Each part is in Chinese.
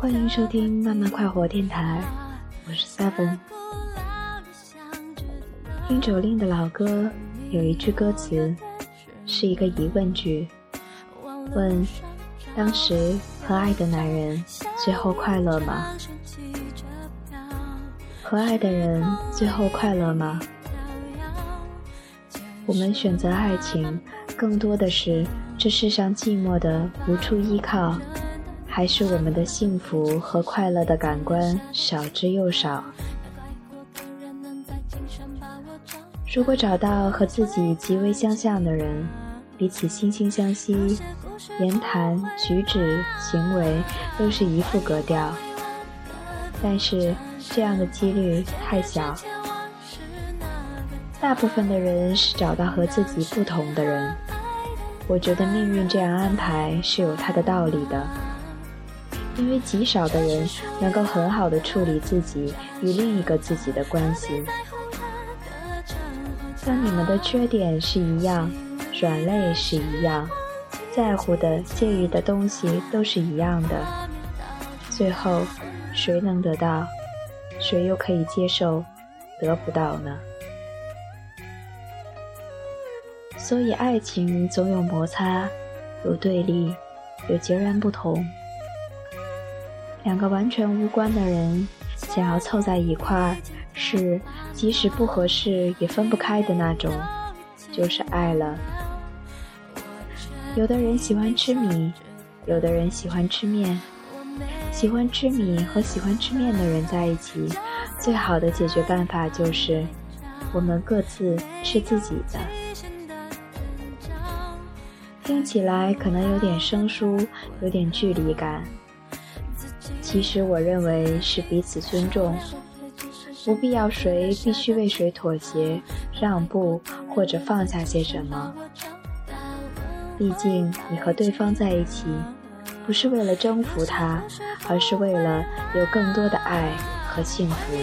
欢迎收听慢慢快活电台，我是 Seven。听九令的老歌，有一句歌词是一个疑问句，问：当时和爱的男人最后快乐吗？和爱的人最后快乐吗？我们选择爱情，更多的是这世上寂寞的无处依靠，还是我们的幸福和快乐的感官少之又少？如果找到和自己极为相像的人，彼此惺惺相惜，言谈举止行为都是一副格调，但是这样的几率太小。大部分的人是找到和自己不同的人，我觉得命运这样安排是有它的道理的，因为极少的人能够很好的处理自己与另一个自己的关系。当你们的缺点是一样，软肋是一样，在乎的、介意的东西都是一样的，最后谁能得到，谁又可以接受得不到呢？所以，爱情总有摩擦，有对立，有截然不同。两个完全无关的人想要凑在一块儿，是即使不合适也分不开的那种，就是爱了。有的人喜欢吃米，有的人喜欢吃面。喜欢吃米和喜欢吃面的人在一起，最好的解决办法就是我们各自吃自己的。听起来可能有点生疏，有点距离感。其实我认为是彼此尊重，不必要谁必须为谁妥协、让步或者放下些什么。毕竟你和对方在一起，不是为了征服他，而是为了有更多的爱和幸福。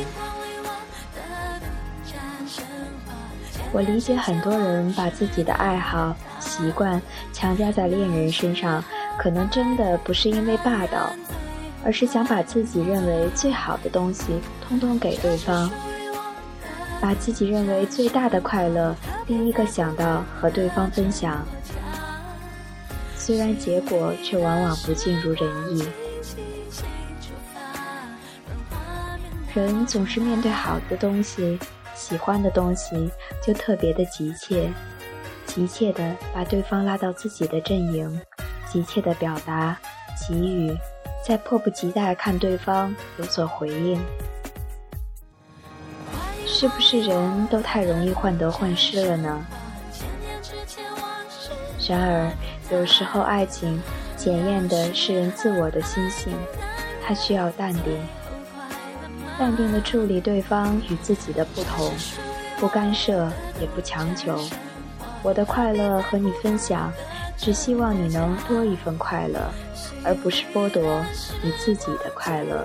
我理解很多人把自己的爱好。习惯强加在恋人身上，可能真的不是因为霸道，而是想把自己认为最好的东西通通给对方，把自己认为最大的快乐第一个想到和对方分享。虽然结果却往往不尽如人意，人总是面对好的东西、喜欢的东西就特别的急切。急切的把对方拉到自己的阵营，急切的表达、给予，在迫不及待看对方有所回应。是不是人都太容易患得患失了呢？然而，有时候爱情检验的是人自我的心性，它需要淡定，淡定地处理对方与自己的不同，不干涉，也不强求。我的快乐和你分享，只希望你能多一份快乐，而不是剥夺你自己的快乐。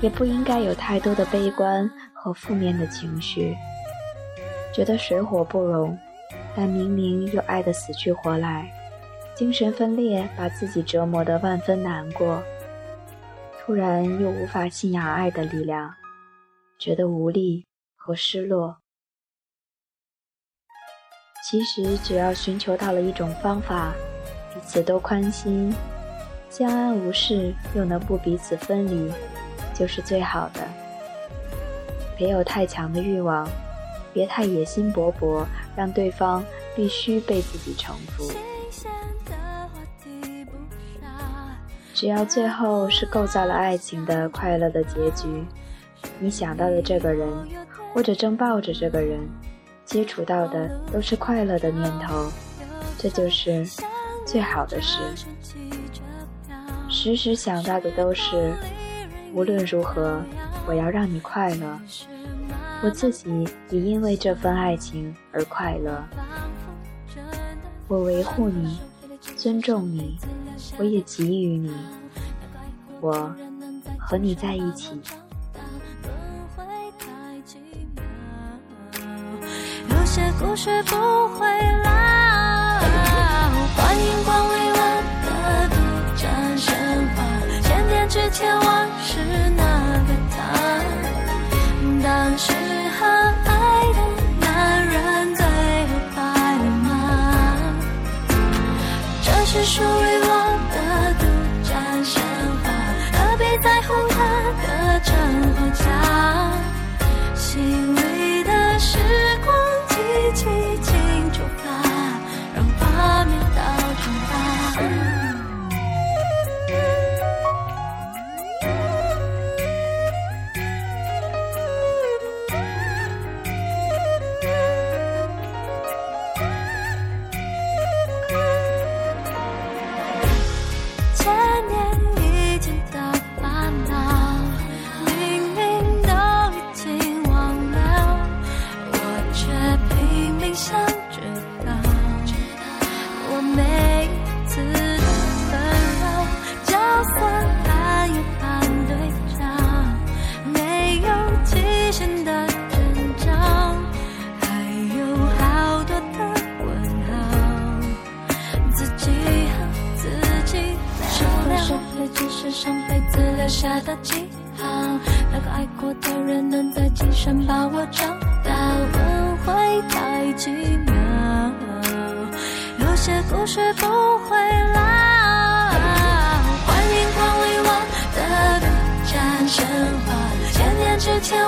也不应该有太多的悲观和负面的情绪，觉得水火不容，但明明又爱得死去活来，精神分裂，把自己折磨得万分难过，突然又无法信仰爱的力量，觉得无力和失落。其实，只要寻求到了一种方法，彼此都宽心、相安无事，又能不彼此分离，就是最好的。别有太强的欲望，别太野心勃勃，让对方必须被自己臣服。只要最后是构造了爱情的快乐的结局，你想到的这个人，或者正抱着这个人。接触到的都是快乐的念头，这就是最好的事。时时想到的都是，无论如何，我要让你快乐，我自己也因为这份爱情而快乐。我维护你，尊重你，我也给予你，我和你在一起。那些故事不会老。欢迎光临我的独占神话，千年之前我是那个他，当时和爱的男人最后白了吗？这是属于。千年只是上辈子留下的记号？那个爱过的人能在今生把我找到？轮回太奇妙，有些故事不会老。欢迎光临我的独家神话，千年之前